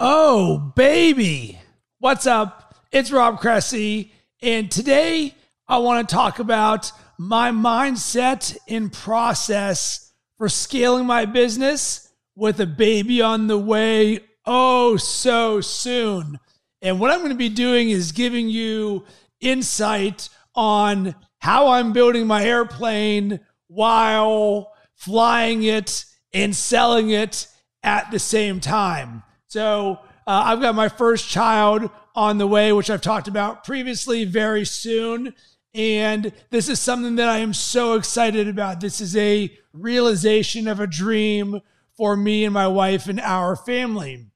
Oh, baby. What's up? It's Rob Cressy. And today I want to talk about my mindset and process for scaling my business with a baby on the way oh so soon. And what I'm going to be doing is giving you insight on how I'm building my airplane while flying it and selling it at the same time. So uh, I've got my first child on the way, which I've talked about previously, very soon. And this is something that I am so excited about. This is a realization of a dream for me and my wife and our family.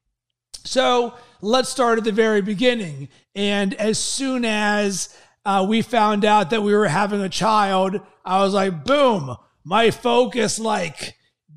So let's start at the very beginning. And as soon as uh, we found out that we were having a child, I was like, boom, my focus like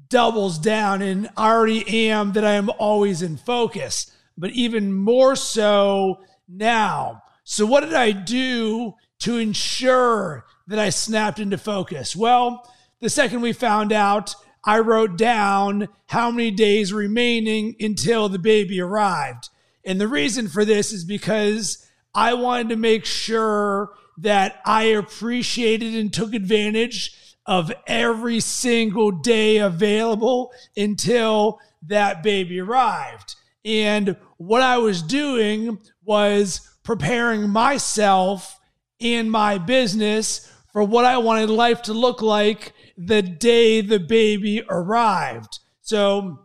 doubles down. And I already am that I am always in focus, but even more so now. So, what did I do to ensure that I snapped into focus? Well, the second we found out, I wrote down how many days remaining until the baby arrived. And the reason for this is because I wanted to make sure that I appreciated and took advantage of every single day available until that baby arrived. And what I was doing was preparing myself and my business for what I wanted life to look like the day the baby arrived. So,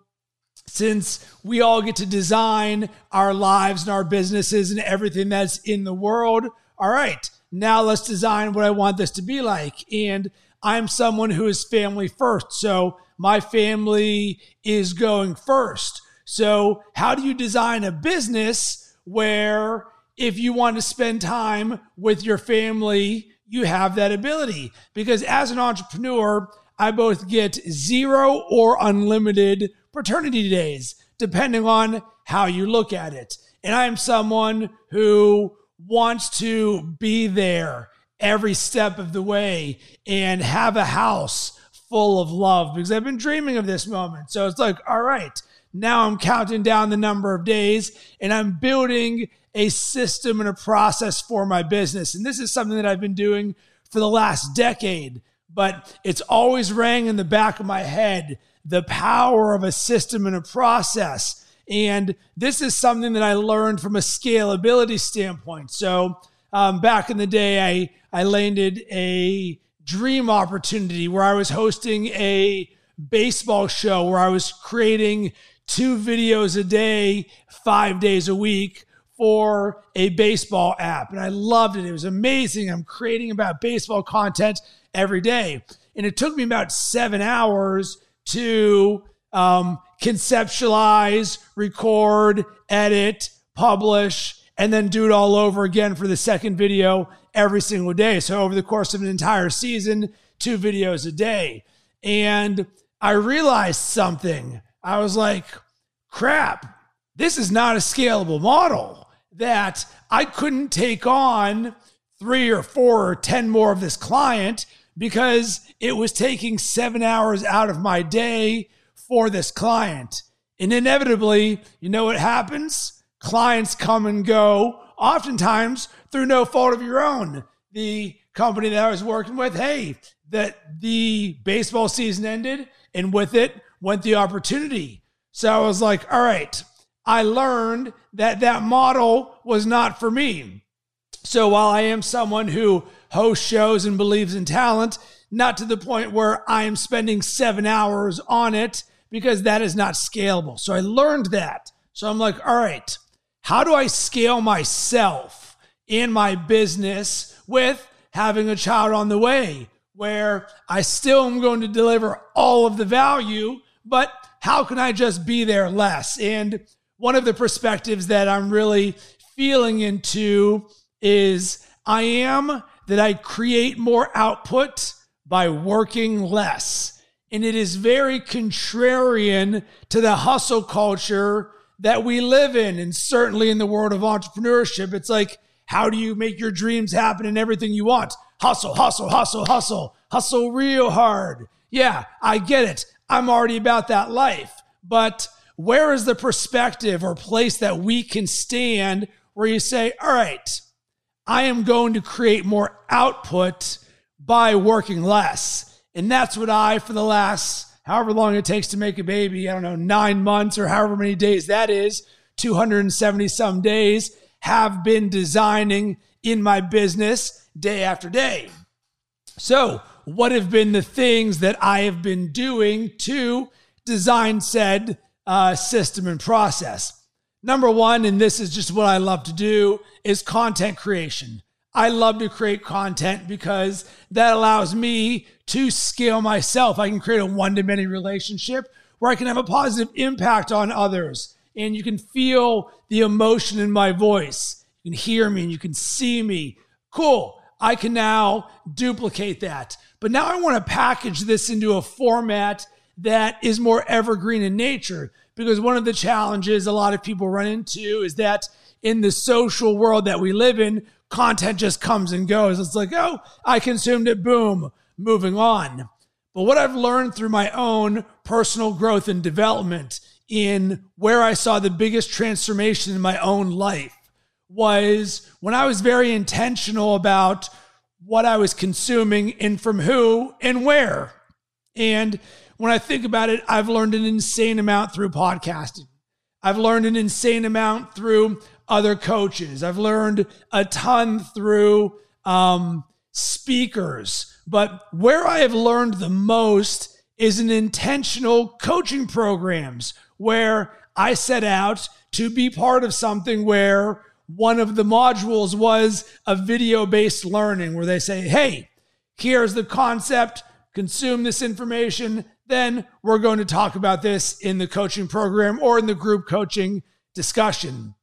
since we all get to design our lives and our businesses and everything that's in the world, all right, now let's design what I want this to be like. And I'm someone who is family first. So, my family is going first. So, how do you design a business where if you want to spend time with your family, you have that ability? Because as an entrepreneur, I both get zero or unlimited paternity days, depending on how you look at it. And I am someone who wants to be there every step of the way and have a house full of love because I've been dreaming of this moment. So it's like, all right, now I'm counting down the number of days and I'm building a system and a process for my business. And this is something that I've been doing for the last decade, but it's always rang in the back of my head the power of a system and a process. And this is something that I learned from a scalability standpoint. So, um, back in the day, I, I landed a dream opportunity where I was hosting a baseball show where I was creating two videos a day, five days a week for a baseball app. And I loved it. It was amazing. I'm creating about baseball content every day. And it took me about seven hours to um, conceptualize, record, edit, publish, and then do it all over again for the second video every single day. So over the course of an entire season, two videos a day. And I realized something. I was like, crap, this is not a scalable model that I couldn't take on three or four or 10 more of this client because it was taking seven hours out of my day for this client. And inevitably, you know what happens? Clients come and go, oftentimes through no fault of your own. The company that I was working with, hey, that the baseball season ended, and with it went the opportunity. So I was like, all right, I learned that that model was not for me. So while I am someone who hosts shows and believes in talent, not to the point where I am spending seven hours on it because that is not scalable. So I learned that. So I'm like, all right, how do I scale myself in my business with having a child on the way where I still am going to deliver all of the value, but how can I just be there less? And one of the perspectives that I'm really feeling into is I am that I create more output by working less. And it is very contrarian to the hustle culture that we live in. And certainly in the world of entrepreneurship, it's like, how do you make your dreams happen and everything you want? Hustle, hustle, hustle, hustle, hustle real hard. Yeah, I get it. I'm already about that life. But where is the perspective or place that we can stand where you say, all right, I am going to create more output by working less. And that's what I, for the last however long it takes to make a baby, I don't know, nine months or however many days that is, 270 some days, have been designing in my business day after day. So, what have been the things that I have been doing to design said uh, system and process? Number one, and this is just what I love to do, is content creation. I love to create content because that allows me to scale myself. I can create a one to many relationship where I can have a positive impact on others. And you can feel the emotion in my voice. You can hear me and you can see me. Cool. I can now duplicate that. But now I want to package this into a format that is more evergreen in nature because one of the challenges a lot of people run into is that in the social world that we live in, content just comes and goes. It's like, oh, I consumed it, boom, moving on. But what I've learned through my own personal growth and development in where I saw the biggest transformation in my own life was when I was very intentional about what I was consuming and from who and where. And when I think about it, I've learned an insane amount through podcasting. I've learned an insane amount through other coaches. I've learned a ton through um, speakers. But where I have learned the most is in intentional coaching programs where I set out to be part of something where one of the modules was a video based learning where they say, hey, here's the concept, consume this information. Then we're going to talk about this in the coaching program or in the group coaching discussion.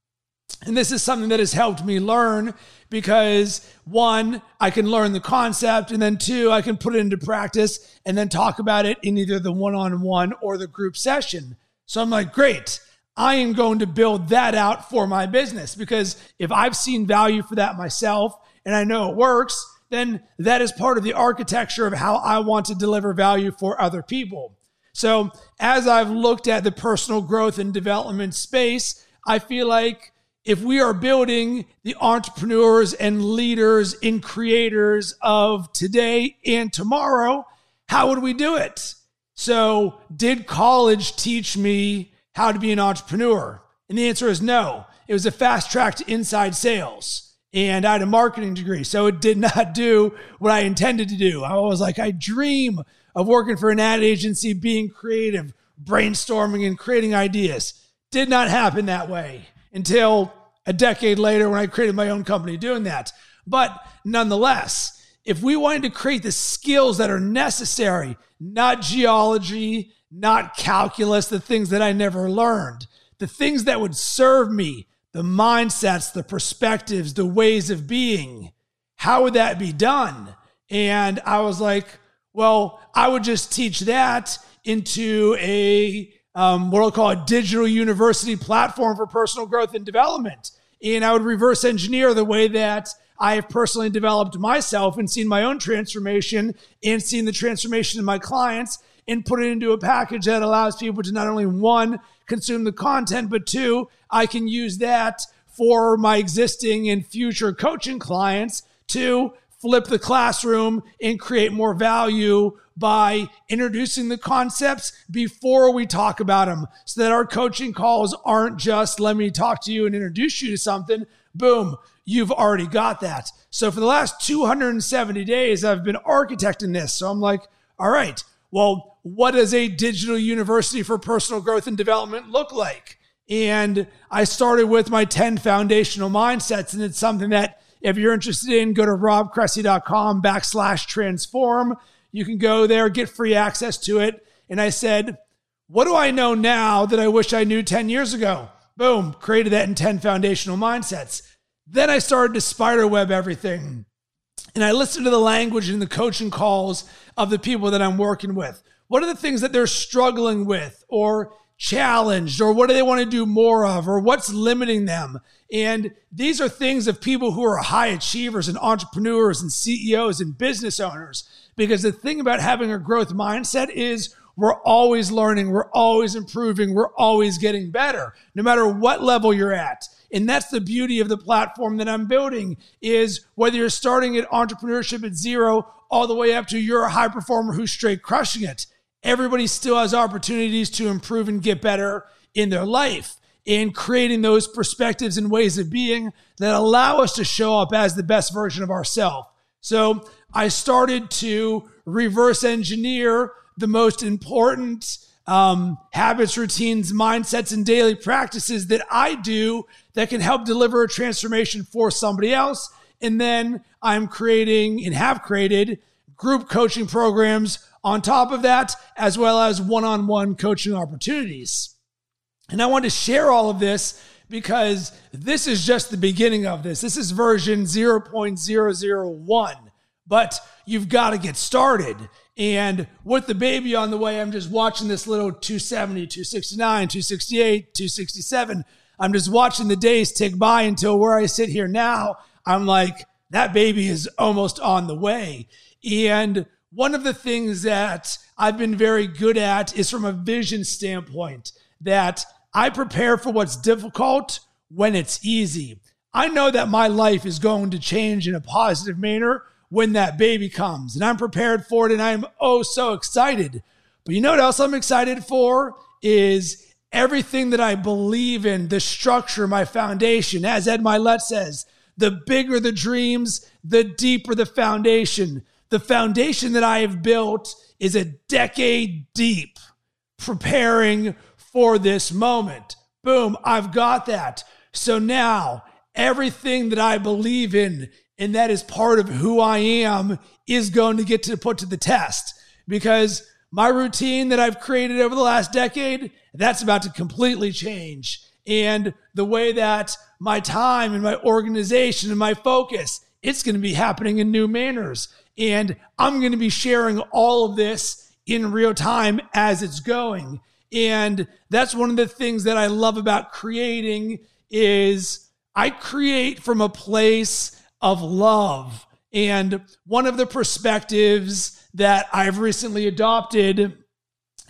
And this is something that has helped me learn because one, I can learn the concept, and then two, I can put it into practice and then talk about it in either the one on one or the group session. So I'm like, great, I am going to build that out for my business because if I've seen value for that myself and I know it works, then that is part of the architecture of how I want to deliver value for other people. So as I've looked at the personal growth and development space, I feel like if we are building the entrepreneurs and leaders and creators of today and tomorrow, how would we do it? So, did college teach me how to be an entrepreneur? And the answer is no. It was a fast track to inside sales. And I had a marketing degree. So it did not do what I intended to do. I was like, I dream of working for an ad agency, being creative, brainstorming, and creating ideas. Did not happen that way until a decade later when I created my own company doing that. But nonetheless, if we wanted to create the skills that are necessary, not geology, not calculus, the things that I never learned, the things that would serve me, the mindsets, the perspectives, the ways of being, how would that be done? And I was like, well, I would just teach that into a um, what I'll call a digital university platform for personal growth and development. And I would reverse engineer the way that I have personally developed myself and seen my own transformation and seen the transformation of my clients and put it into a package that allows people to not only one, consume the content, but two, I can use that for my existing and future coaching clients to flip the classroom and create more value by introducing the concepts before we talk about them so that our coaching calls aren't just let me talk to you and introduce you to something. Boom, you've already got that. So for the last 270 days, I've been architecting this. So I'm like, all right, well, what does a digital university for personal growth and development look like? And I started with my 10 foundational mindsets, and it's something that if you're interested in, go to robcressy.com backslash transform. You can go there, get free access to it. And I said, What do I know now that I wish I knew 10 years ago? Boom, created that in 10 foundational mindsets. Then I started to spiderweb everything. And I listened to the language and the coaching calls of the people that I'm working with. What are the things that they're struggling with or challenged or what do they want to do more of or what's limiting them? And these are things of people who are high achievers and entrepreneurs and CEOs and business owners. Because the thing about having a growth mindset is we're always learning, we're always improving, we're always getting better, no matter what level you're at. And that's the beauty of the platform that I'm building is whether you're starting at entrepreneurship at zero all the way up to you're a high performer who's straight crushing it. Everybody still has opportunities to improve and get better in their life in creating those perspectives and ways of being that allow us to show up as the best version of ourselves. So I started to reverse engineer the most important um, habits, routines, mindsets, and daily practices that I do that can help deliver a transformation for somebody else. And then I'm creating and have created group coaching programs on top of that, as well as one on one coaching opportunities. And I want to share all of this because this is just the beginning of this. This is version 0.001, but you've got to get started. And with the baby on the way, I'm just watching this little 270, 269, 268, 267. I'm just watching the days tick by until where I sit here now. I'm like, that baby is almost on the way. And one of the things that I've been very good at is from a vision standpoint that I prepare for what's difficult when it's easy. I know that my life is going to change in a positive manner when that baby comes, and I'm prepared for it, and I'm oh so excited. But you know what else I'm excited for is everything that I believe in, the structure, my foundation. As Ed Mylett says, the bigger the dreams, the deeper the foundation. The foundation that I have built is a decade deep, preparing for this moment. Boom, I've got that. So now everything that I believe in and that is part of who I am is going to get to put to the test because my routine that I've created over the last decade, that's about to completely change. And the way that my time and my organization and my focus, it's going to be happening in new manners. And I'm going to be sharing all of this in real time as it's going. And that's one of the things that I love about creating is I create from a place of love. And one of the perspectives that I've recently adopted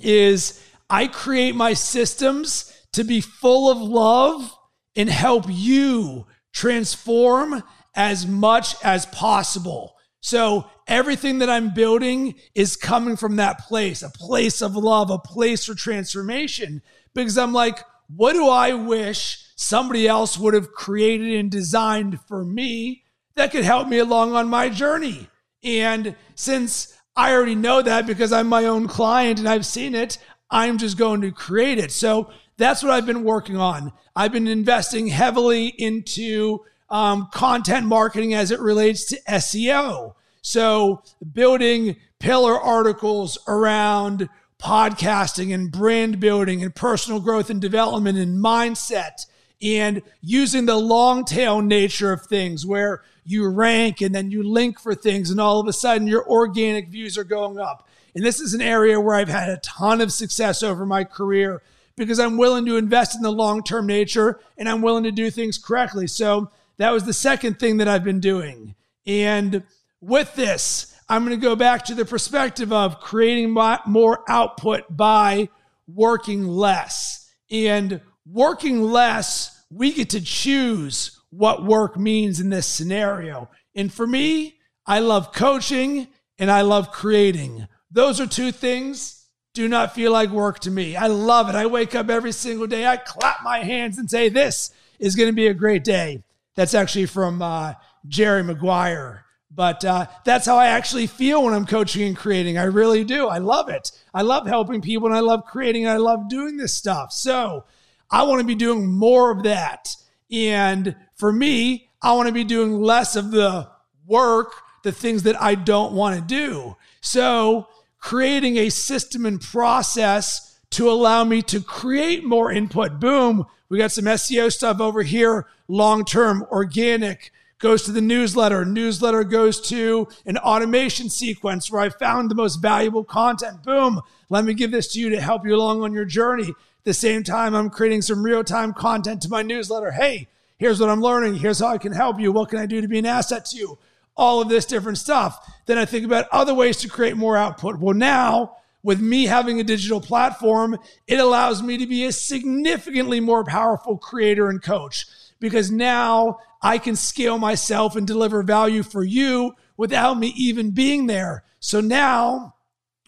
is I create my systems to be full of love and help you transform as much as possible. So everything that I'm building is coming from that place, a place of love, a place for transformation. Because I'm like, what do I wish somebody else would have created and designed for me that could help me along on my journey? And since I already know that because I'm my own client and I've seen it, I'm just going to create it. So that's what I've been working on. I've been investing heavily into um, content marketing as it relates to SEO. So, building pillar articles around podcasting and brand building and personal growth and development and mindset and using the long tail nature of things where you rank and then you link for things and all of a sudden your organic views are going up. And this is an area where I've had a ton of success over my career because I'm willing to invest in the long term nature and I'm willing to do things correctly. So that was the second thing that I've been doing. And with this, I'm going to go back to the perspective of creating more output by working less. And working less, we get to choose what work means in this scenario. And for me, I love coaching and I love creating. Those are two things do not feel like work to me. I love it. I wake up every single day, I clap my hands and say, This is going to be a great day. That's actually from uh, Jerry Maguire. But uh, that's how I actually feel when I'm coaching and creating. I really do. I love it. I love helping people and I love creating. And I love doing this stuff. So I want to be doing more of that. And for me, I want to be doing less of the work, the things that I don't want to do. So creating a system and process to allow me to create more input. Boom. We got some SEO stuff over here, long term, organic, goes to the newsletter. Newsletter goes to an automation sequence where I found the most valuable content. Boom. Let me give this to you to help you along on your journey. At the same time, I'm creating some real time content to my newsletter. Hey, here's what I'm learning. Here's how I can help you. What can I do to be an asset to you? All of this different stuff. Then I think about other ways to create more output. Well, now with me having a digital platform, it allows me to be a significantly more powerful creator and coach because now I can scale myself and deliver value for you without me even being there. So now,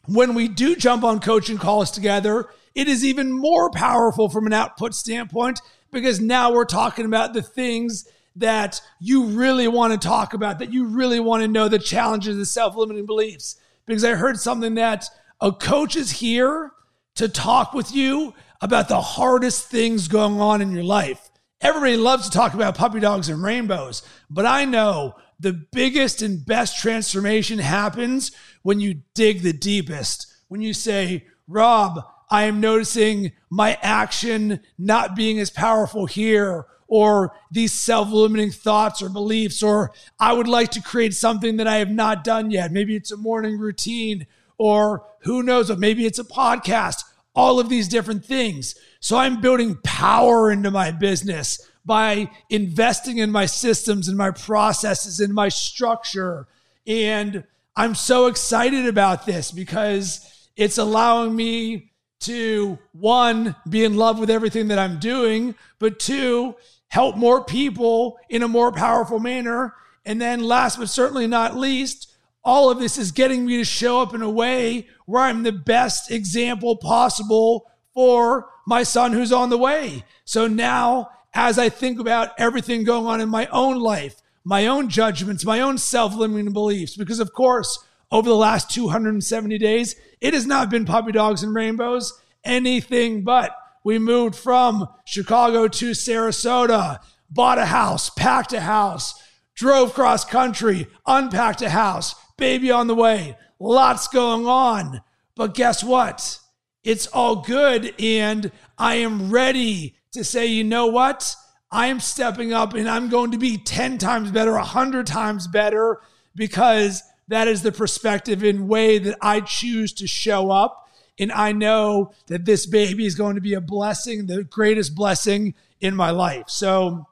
when we do jump on coaching calls together, it is even more powerful from an output standpoint because now we're talking about the things that you really want to talk about, that you really want to know the challenges, the self limiting beliefs. Because I heard something that a coach is here to talk with you about the hardest things going on in your life. Everybody loves to talk about puppy dogs and rainbows, but I know the biggest and best transformation happens when you dig the deepest. When you say, Rob, I am noticing my action not being as powerful here, or these self limiting thoughts or beliefs, or I would like to create something that I have not done yet. Maybe it's a morning routine, or who knows, maybe it's a podcast, all of these different things. So I'm building power into my business by investing in my systems and my processes and my structure. And I'm so excited about this because it's allowing me to one, be in love with everything that I'm doing, but two, help more people in a more powerful manner. And then last but certainly not least, all of this is getting me to show up in a way where I'm the best example possible for my son who's on the way. So now, as I think about everything going on in my own life, my own judgments, my own self limiting beliefs, because of course, over the last 270 days, it has not been puppy dogs and rainbows, anything but. We moved from Chicago to Sarasota, bought a house, packed a house, drove cross country, unpacked a house, baby on the way, lots going on. But guess what? It's all good. And I am ready to say, you know what? I am stepping up and I'm going to be 10 times better, 100 times better, because that is the perspective and way that I choose to show up. And I know that this baby is going to be a blessing, the greatest blessing in my life. So,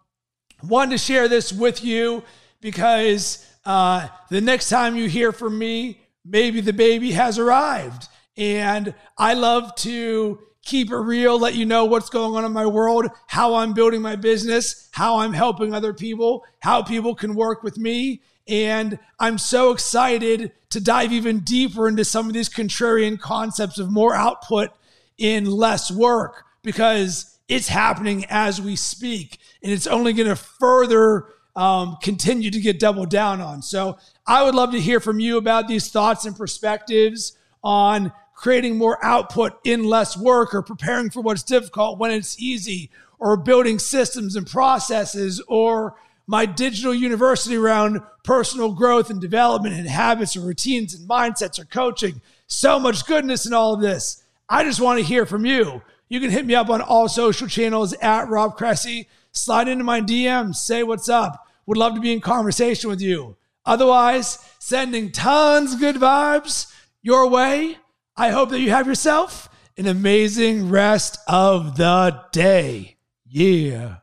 wanted to share this with you because uh, the next time you hear from me, maybe the baby has arrived. And I love to keep it real, let you know what's going on in my world, how I'm building my business, how I'm helping other people, how people can work with me. And I'm so excited to dive even deeper into some of these contrarian concepts of more output in less work because it's happening as we speak. And it's only going to further um, continue to get doubled down on. So I would love to hear from you about these thoughts and perspectives on creating more output in less work or preparing for what's difficult when it's easy or building systems and processes or my digital university around personal growth and development and habits or routines and mindsets or coaching. So much goodness in all of this. I just want to hear from you. You can hit me up on all social channels at Rob Cressy. Slide into my DMs, say what's up. Would love to be in conversation with you. Otherwise, sending tons good vibes your way I hope that you have yourself an amazing rest of the day. Yeah.